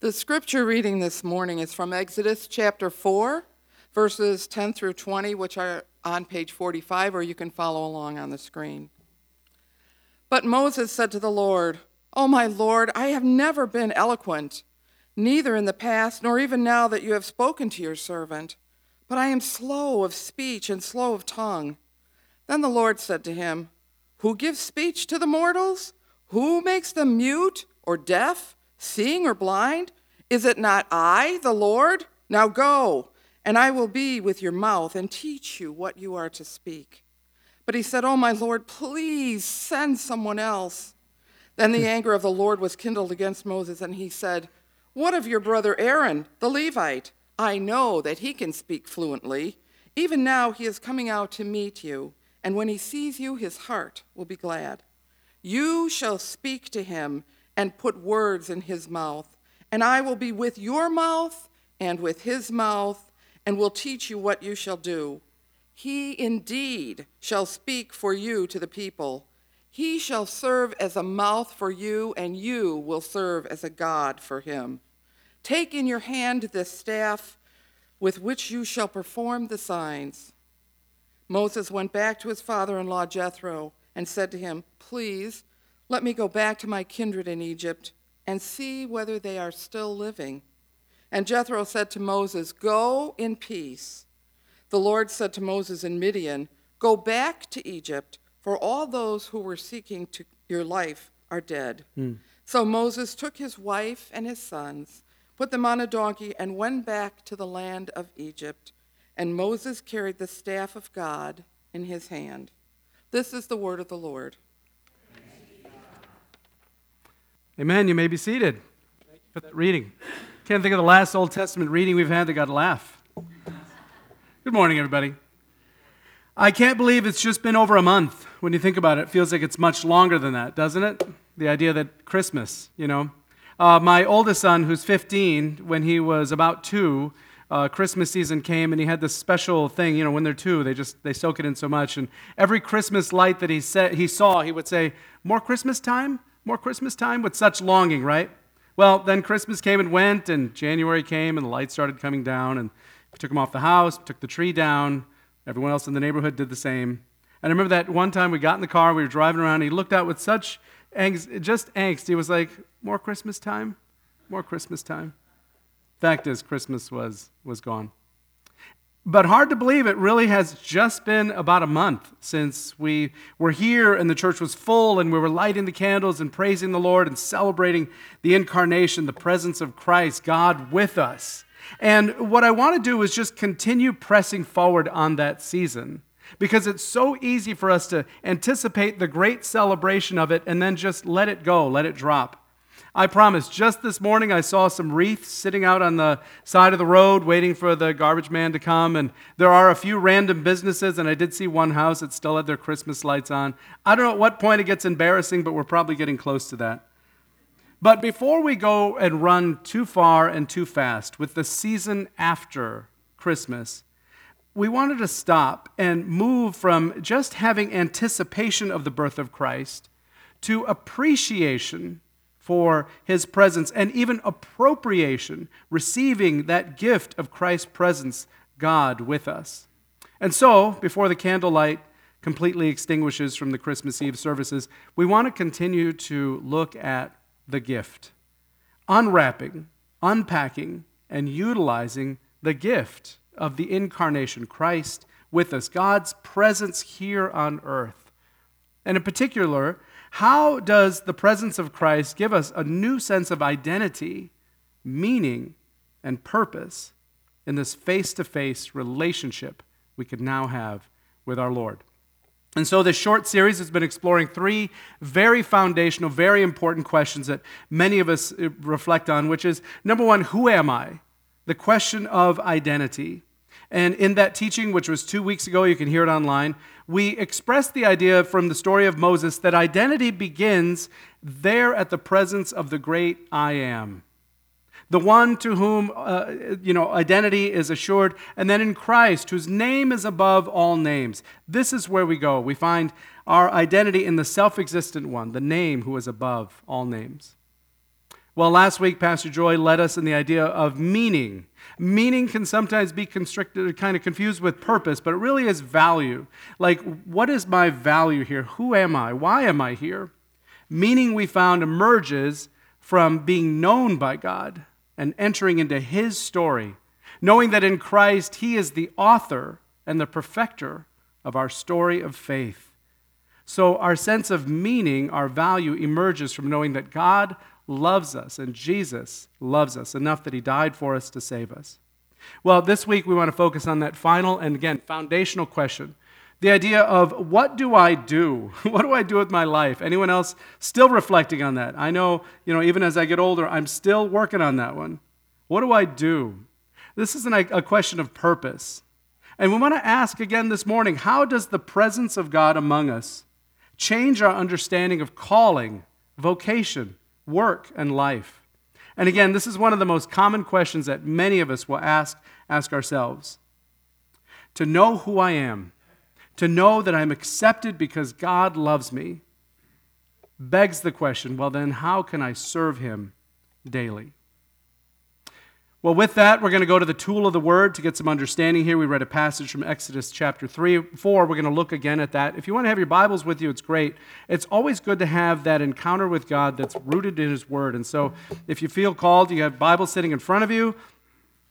The scripture reading this morning is from Exodus chapter 4, verses 10 through 20, which are on page 45, or you can follow along on the screen. But Moses said to the Lord, O my Lord, I have never been eloquent, neither in the past nor even now that you have spoken to your servant, but I am slow of speech and slow of tongue. Then the Lord said to him, Who gives speech to the mortals? Who makes them mute or deaf? Seeing or blind? Is it not I, the Lord? Now go, and I will be with your mouth and teach you what you are to speak. But he said, Oh, my Lord, please send someone else. Then the anger of the Lord was kindled against Moses, and he said, What of your brother Aaron, the Levite? I know that he can speak fluently. Even now he is coming out to meet you, and when he sees you, his heart will be glad. You shall speak to him and put words in his mouth. And I will be with your mouth and with his mouth, and will teach you what you shall do. He indeed shall speak for you to the people. He shall serve as a mouth for you, and you will serve as a God for him. Take in your hand this staff with which you shall perform the signs. Moses went back to his father in law Jethro and said to him, Please let me go back to my kindred in Egypt and see whether they are still living. And Jethro said to Moses, Go in peace. The Lord said to Moses in Midian, Go back to Egypt, for all those who were seeking to your life are dead. Mm. So Moses took his wife and his sons, put them on a donkey, and went back to the land of Egypt. And Moses carried the staff of God in his hand. This is the word of the Lord. Amen. You may be seated. for that reading. Can't think of the last Old Testament reading we've had that got a laugh. Good morning, everybody. I can't believe it's just been over a month. When you think about it, it feels like it's much longer than that, doesn't it? The idea that Christmas, you know. Uh, my oldest son, who's 15, when he was about two, uh, Christmas season came and he had this special thing. You know, when they're two, they just they soak it in so much. And every Christmas light that he said he saw, he would say, "More Christmas time." More Christmas time with such longing, right? Well, then Christmas came and went, and January came, and the lights started coming down, and we took them off the house, took the tree down. Everyone else in the neighborhood did the same. And I remember that one time we got in the car, we were driving around, and he looked out with such angst, just angst. He was like, "More Christmas time, more Christmas time." Fact is, Christmas was was gone. But hard to believe it really has just been about a month since we were here and the church was full and we were lighting the candles and praising the Lord and celebrating the incarnation, the presence of Christ, God with us. And what I want to do is just continue pressing forward on that season because it's so easy for us to anticipate the great celebration of it and then just let it go, let it drop. I promise, just this morning I saw some wreaths sitting out on the side of the road waiting for the garbage man to come. And there are a few random businesses, and I did see one house that still had their Christmas lights on. I don't know at what point it gets embarrassing, but we're probably getting close to that. But before we go and run too far and too fast with the season after Christmas, we wanted to stop and move from just having anticipation of the birth of Christ to appreciation for his presence and even appropriation, receiving that gift of Christ's presence, God with us. And so, before the candlelight completely extinguishes from the Christmas Eve services, we want to continue to look at the gift, unwrapping, unpacking, and utilizing the gift of the incarnation, Christ with us, God's presence here on earth. And in particular, how does the presence of Christ give us a new sense of identity, meaning, and purpose in this face to face relationship we can now have with our Lord? And so, this short series has been exploring three very foundational, very important questions that many of us uh, reflect on, which is number one, who am I? The question of identity. And in that teaching, which was two weeks ago, you can hear it online, we expressed the idea from the story of Moses that identity begins there at the presence of the great I am. The one to whom uh, you know identity is assured, and then in Christ, whose name is above all names. This is where we go. We find our identity in the self existent one, the name who is above all names. Well, last week, Pastor Joy led us in the idea of meaning. Meaning can sometimes be constricted, or kind of confused with purpose, but it really is value. Like, what is my value here? Who am I? Why am I here? Meaning, we found, emerges from being known by God and entering into His story, knowing that in Christ He is the author and the perfecter of our story of faith. So, our sense of meaning, our value, emerges from knowing that God loves us and Jesus loves us enough that he died for us to save us. Well, this week we want to focus on that final and again foundational question. The idea of what do I do? what do I do with my life? Anyone else still reflecting on that? I know, you know, even as I get older, I'm still working on that one. What do I do? This is not a question of purpose. And we want to ask again this morning how does the presence of God among us change our understanding of calling, vocation, work, and life? And again, this is one of the most common questions that many of us will ask, ask ourselves. To know who I am, to know that I'm accepted because God loves me, begs the question well, then, how can I serve Him daily? Well, with that, we're going to go to the tool of the word to get some understanding here. We read a passage from Exodus chapter 3, 4. We're going to look again at that. If you want to have your Bibles with you, it's great. It's always good to have that encounter with God that's rooted in His word. And so, if you feel called, you have Bible sitting in front of you.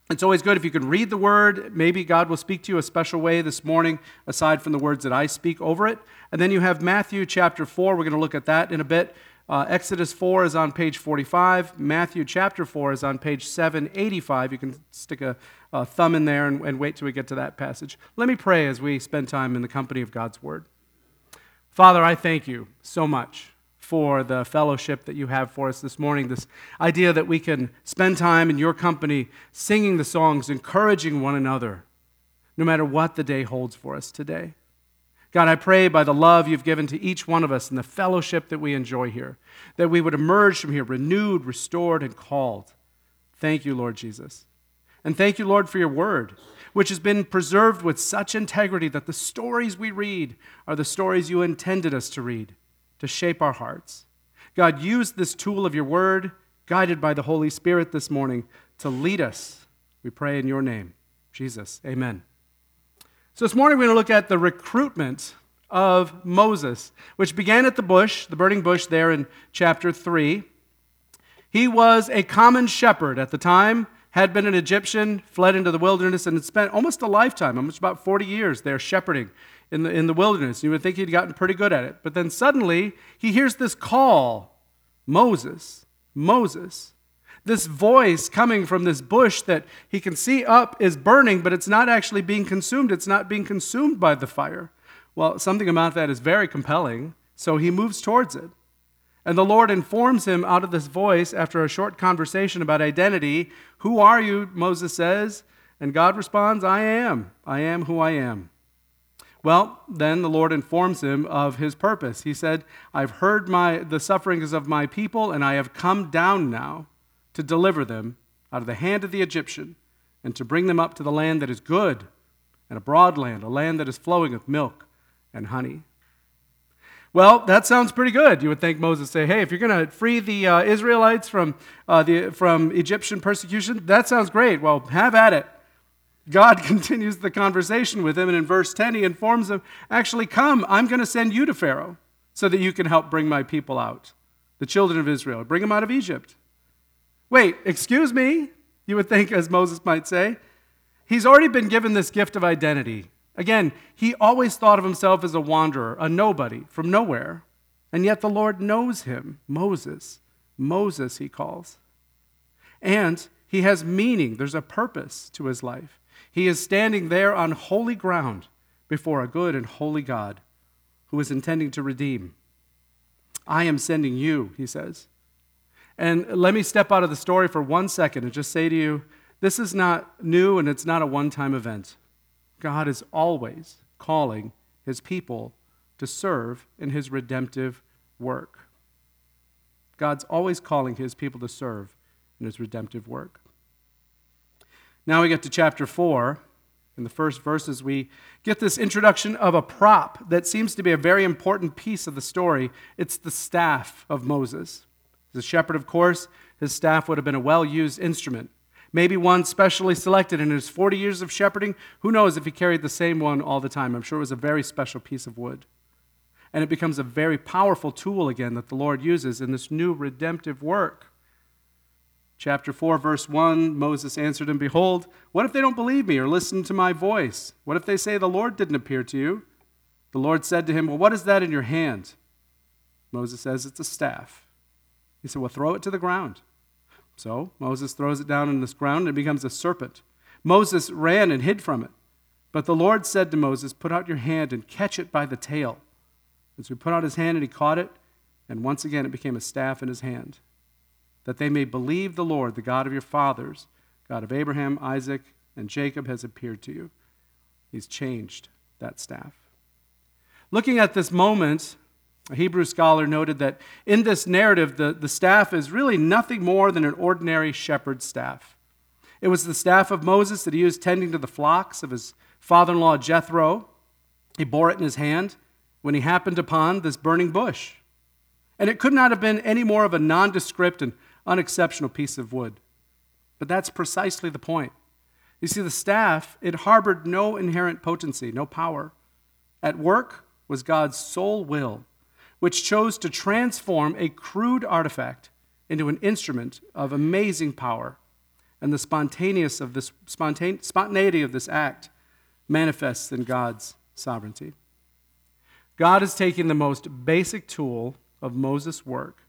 It's always good if you can read the word. Maybe God will speak to you a special way this morning, aside from the words that I speak over it. And then you have Matthew chapter 4. We're going to look at that in a bit. Uh, Exodus 4 is on page 45. Matthew chapter 4 is on page 785. You can stick a, a thumb in there and, and wait till we get to that passage. Let me pray as we spend time in the company of God's Word. Father, I thank you so much for the fellowship that you have for us this morning. This idea that we can spend time in your company singing the songs, encouraging one another, no matter what the day holds for us today. God, I pray by the love you've given to each one of us and the fellowship that we enjoy here, that we would emerge from here renewed, restored, and called. Thank you, Lord Jesus. And thank you, Lord, for your word, which has been preserved with such integrity that the stories we read are the stories you intended us to read, to shape our hearts. God, use this tool of your word, guided by the Holy Spirit this morning, to lead us. We pray in your name, Jesus. Amen. So this morning we're going to look at the recruitment of Moses, which began at the bush, the burning bush there in chapter 3. He was a common shepherd at the time, had been an Egyptian, fled into the wilderness, and had spent almost a lifetime, almost about 40 years there shepherding in the, in the wilderness. You would think he'd gotten pretty good at it. But then suddenly he hears this call Moses, Moses this voice coming from this bush that he can see up is burning, but it's not actually being consumed. It's not being consumed by the fire. Well, something about that is very compelling, so he moves towards it. And the Lord informs him out of this voice after a short conversation about identity Who are you? Moses says. And God responds, I am. I am who I am. Well, then the Lord informs him of his purpose. He said, I've heard my, the sufferings of my people, and I have come down now to deliver them out of the hand of the Egyptian and to bring them up to the land that is good and a broad land, a land that is flowing with milk and honey. Well, that sounds pretty good. You would think Moses say, "Hey, if you're going to free the uh, Israelites from uh, the from Egyptian persecution, that sounds great. Well, have at it." God continues the conversation with him, and in verse 10, he informs him, "Actually, come. I'm going to send you to Pharaoh so that you can help bring my people out, the children of Israel, bring them out of Egypt." Wait, excuse me? You would think, as Moses might say. He's already been given this gift of identity. Again, he always thought of himself as a wanderer, a nobody from nowhere. And yet the Lord knows him, Moses. Moses, he calls. And he has meaning, there's a purpose to his life. He is standing there on holy ground before a good and holy God who is intending to redeem. I am sending you, he says. And let me step out of the story for one second and just say to you this is not new and it's not a one time event. God is always calling his people to serve in his redemptive work. God's always calling his people to serve in his redemptive work. Now we get to chapter 4. In the first verses, we get this introduction of a prop that seems to be a very important piece of the story. It's the staff of Moses. A shepherd, of course, his staff would have been a well used instrument. Maybe one specially selected in his 40 years of shepherding. Who knows if he carried the same one all the time? I'm sure it was a very special piece of wood. And it becomes a very powerful tool again that the Lord uses in this new redemptive work. Chapter 4, verse 1 Moses answered him, Behold, what if they don't believe me or listen to my voice? What if they say, The Lord didn't appear to you? The Lord said to him, Well, what is that in your hand? Moses says, It's a staff. He said, Well, throw it to the ground. So Moses throws it down in this ground and it becomes a serpent. Moses ran and hid from it. But the Lord said to Moses, Put out your hand and catch it by the tail. And so he put out his hand and he caught it, and once again it became a staff in his hand that they may believe the Lord, the God of your fathers, God of Abraham, Isaac, and Jacob, has appeared to you. He's changed that staff. Looking at this moment, a Hebrew scholar noted that in this narrative, the, the staff is really nothing more than an ordinary shepherd's staff. It was the staff of Moses that he used tending to the flocks of his father in law Jethro. He bore it in his hand when he happened upon this burning bush. And it could not have been any more of a nondescript and unexceptional piece of wood. But that's precisely the point. You see, the staff, it harbored no inherent potency, no power. At work was God's sole will, which chose to transform a crude artifact into an instrument of amazing power. And the spontaneous of this, spontane, spontaneity of this act manifests in God's sovereignty. God is taking the most basic tool of Moses' work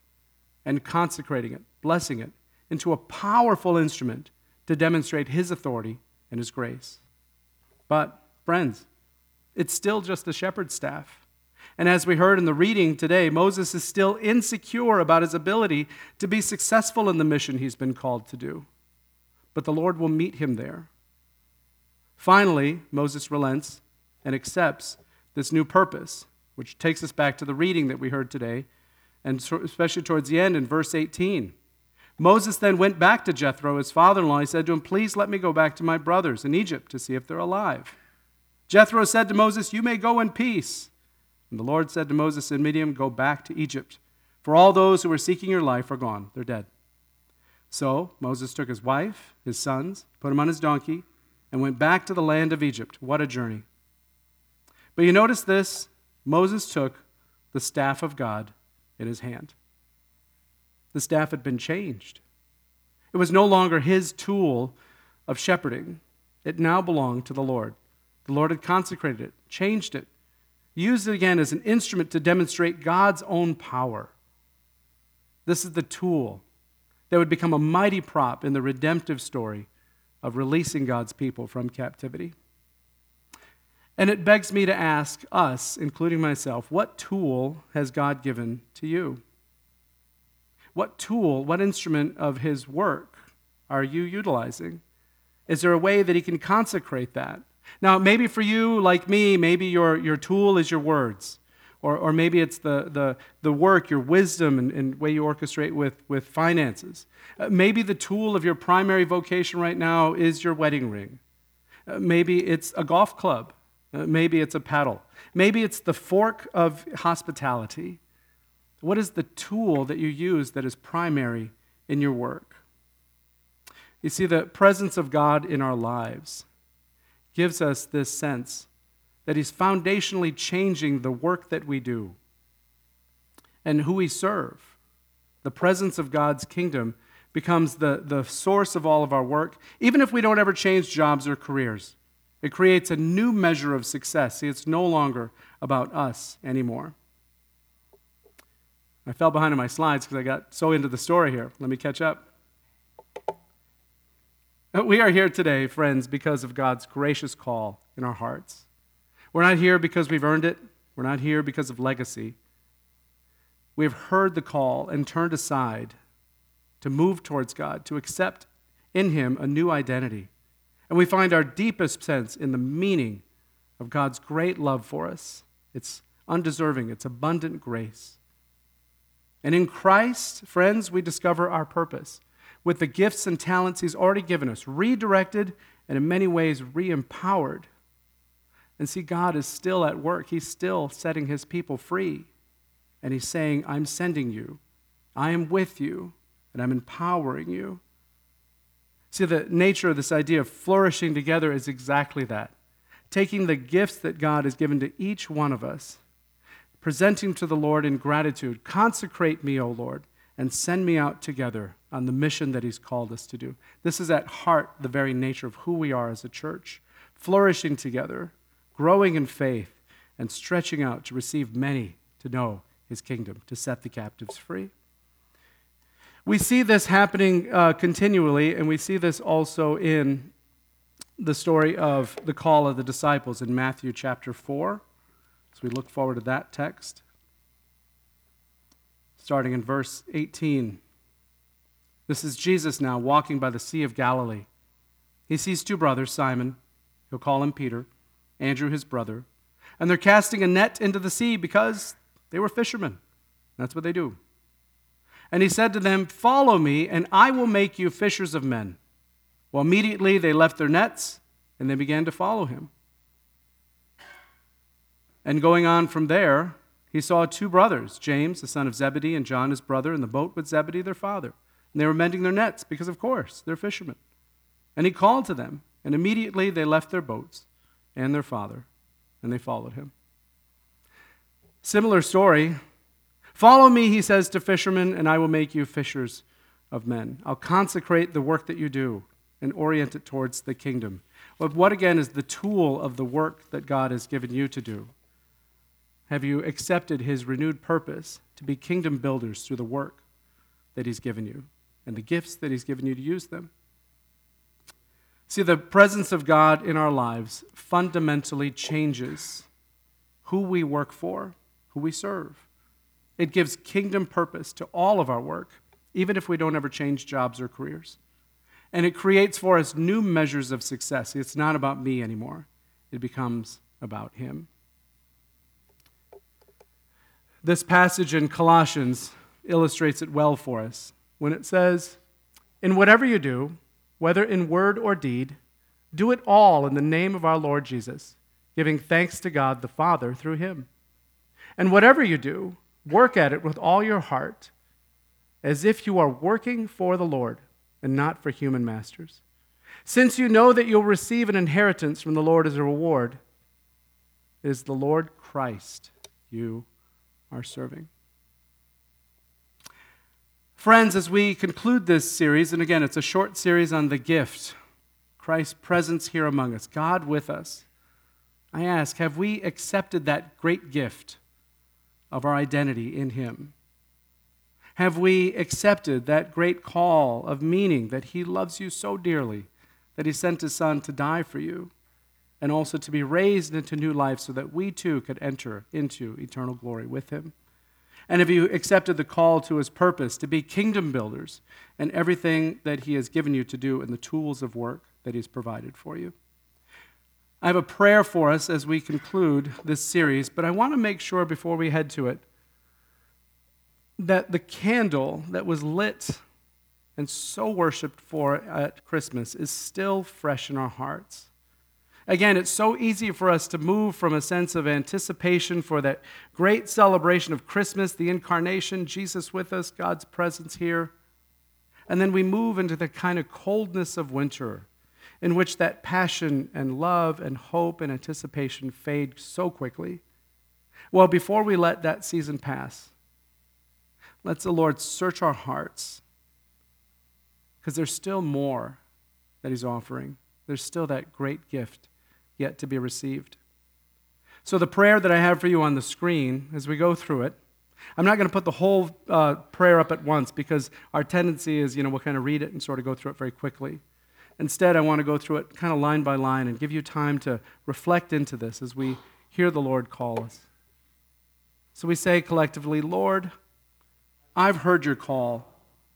and consecrating it, blessing it, into a powerful instrument to demonstrate his authority and his grace. But, friends, it's still just a shepherd's staff. And as we heard in the reading today, Moses is still insecure about his ability to be successful in the mission he's been called to do. But the Lord will meet him there. Finally, Moses relents and accepts this new purpose, which takes us back to the reading that we heard today and especially towards the end in verse 18. Moses then went back to Jethro, his father in law. And he said to him, Please let me go back to my brothers in Egypt to see if they're alive. Jethro said to Moses, You may go in peace. And the Lord said to Moses in Midian, Go back to Egypt, for all those who were seeking your life are gone. They're dead. So Moses took his wife, his sons, put him on his donkey, and went back to the land of Egypt. What a journey. But you notice this Moses took the staff of God in his hand. The staff had been changed. It was no longer his tool of shepherding, it now belonged to the Lord. The Lord had consecrated it, changed it, used it again as an instrument to demonstrate God's own power. This is the tool that would become a mighty prop in the redemptive story of releasing God's people from captivity. And it begs me to ask us, including myself, what tool has God given to you? What tool, what instrument of His work are you utilizing? Is there a way that He can consecrate that? Now, maybe for you, like me, maybe your, your tool is your words. Or, or maybe it's the, the, the work, your wisdom, and, and way you orchestrate with, with finances. Uh, maybe the tool of your primary vocation right now is your wedding ring. Uh, maybe it's a golf club. Uh, maybe it's a paddle. Maybe it's the fork of hospitality. What is the tool that you use that is primary in your work? You see, the presence of God in our lives gives us this sense that He's foundationally changing the work that we do and who we serve. The presence of God's kingdom becomes the, the source of all of our work, even if we don't ever change jobs or careers. It creates a new measure of success. See, it's no longer about us anymore. I fell behind on my slides because I got so into the story here. Let me catch up. We are here today, friends, because of God's gracious call in our hearts. We're not here because we've earned it, we're not here because of legacy. We have heard the call and turned aside to move towards God, to accept in Him a new identity. And we find our deepest sense in the meaning of God's great love for us. It's undeserving, it's abundant grace. And in Christ, friends, we discover our purpose with the gifts and talents He's already given us, redirected and in many ways re empowered. And see, God is still at work. He's still setting His people free. And He's saying, I'm sending you. I am with you, and I'm empowering you. See, the nature of this idea of flourishing together is exactly that taking the gifts that God has given to each one of us, presenting to the Lord in gratitude Consecrate me, O Lord, and send me out together on the mission that He's called us to do. This is at heart the very nature of who we are as a church, flourishing together, growing in faith, and stretching out to receive many to know His kingdom, to set the captives free. We see this happening uh, continually, and we see this also in the story of the call of the disciples in Matthew chapter 4. So we look forward to that text. Starting in verse 18. This is Jesus now walking by the Sea of Galilee. He sees two brothers, Simon, he'll call him Peter, Andrew his brother, and they're casting a net into the sea because they were fishermen. That's what they do. And he said to them, Follow me, and I will make you fishers of men. Well, immediately they left their nets and they began to follow him. And going on from there, he saw two brothers, James, the son of Zebedee, and John, his brother, in the boat with Zebedee, their father. And they were mending their nets because, of course, they're fishermen. And he called to them, and immediately they left their boats and their father, and they followed him. Similar story. Follow me, he says to fishermen, and I will make you fishers of men. I'll consecrate the work that you do and orient it towards the kingdom. But what again is the tool of the work that God has given you to do? Have you accepted his renewed purpose to be kingdom builders through the work that he's given you and the gifts that he's given you to use them? See, the presence of God in our lives fundamentally changes who we work for, who we serve. It gives kingdom purpose to all of our work, even if we don't ever change jobs or careers. And it creates for us new measures of success. It's not about me anymore, it becomes about Him. This passage in Colossians illustrates it well for us when it says, In whatever you do, whether in word or deed, do it all in the name of our Lord Jesus, giving thanks to God the Father through Him. And whatever you do, work at it with all your heart, as if you are working for the Lord and not for human masters. Since you know that you'll receive an inheritance from the Lord as a reward, it is the Lord Christ you are serving. Friends, as we conclude this series, and again, it's a short series on the gift, Christ's presence here among us, God with us, I ask, have we accepted that great gift of our identity in Him? Have we accepted that great call of meaning that He loves you so dearly that He sent His Son to die for you and also to be raised into new life so that we too could enter into eternal glory with Him? And have you accepted the call to His purpose to be kingdom builders and everything that He has given you to do and the tools of work that He's provided for you? I have a prayer for us as we conclude this series, but I want to make sure before we head to it that the candle that was lit and so worshiped for at Christmas is still fresh in our hearts. Again, it's so easy for us to move from a sense of anticipation for that great celebration of Christmas, the incarnation, Jesus with us, God's presence here. And then we move into the kind of coldness of winter in which that passion and love and hope and anticipation fade so quickly. Well, before we let that season pass, let the Lord search our hearts because there's still more that He's offering. There's still that great gift yet to be received. So, the prayer that I have for you on the screen as we go through it, I'm not going to put the whole uh, prayer up at once because our tendency is, you know, we'll kind of read it and sort of go through it very quickly. Instead, I want to go through it kind of line by line and give you time to reflect into this as we hear the Lord call us. So we say collectively, Lord, I've heard your call,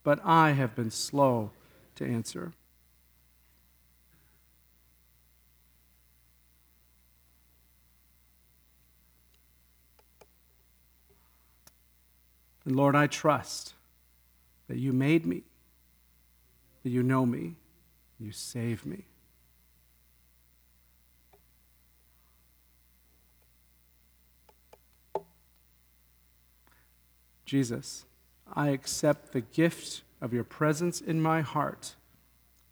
but I have been slow to answer. And Lord, I trust that you made me, that you know me, you save me. Jesus. I accept the gift of your presence in my heart.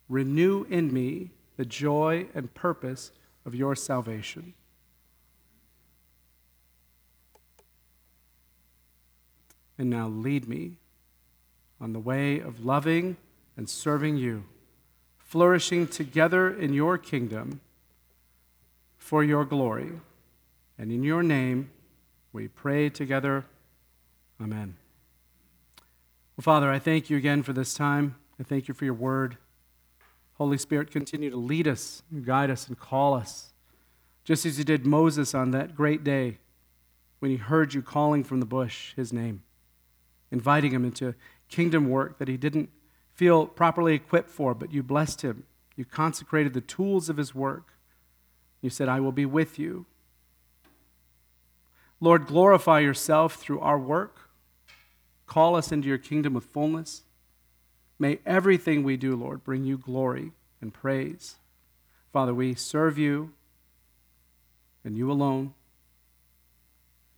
Renew in me the joy and purpose of your salvation. And now lead me on the way of loving and serving you, flourishing together in your kingdom for your glory. And in your name, we pray together. Amen. Well, Father, I thank you again for this time. I thank you for your word. Holy Spirit, continue to lead us, guide us, and call us, just as you did Moses on that great day when he heard you calling from the bush his name inviting him into kingdom work that he didn't feel properly equipped for, but you blessed him. You consecrated the tools of his work. You said, I will be with you. Lord, glorify yourself through our work. Call us into your kingdom with fullness. May everything we do, Lord, bring you glory and praise. Father, we serve you and you alone.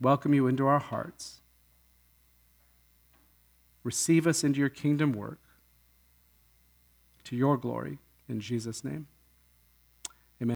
Welcome you into our hearts. Receive us into your kingdom work to your glory. In Jesus' name.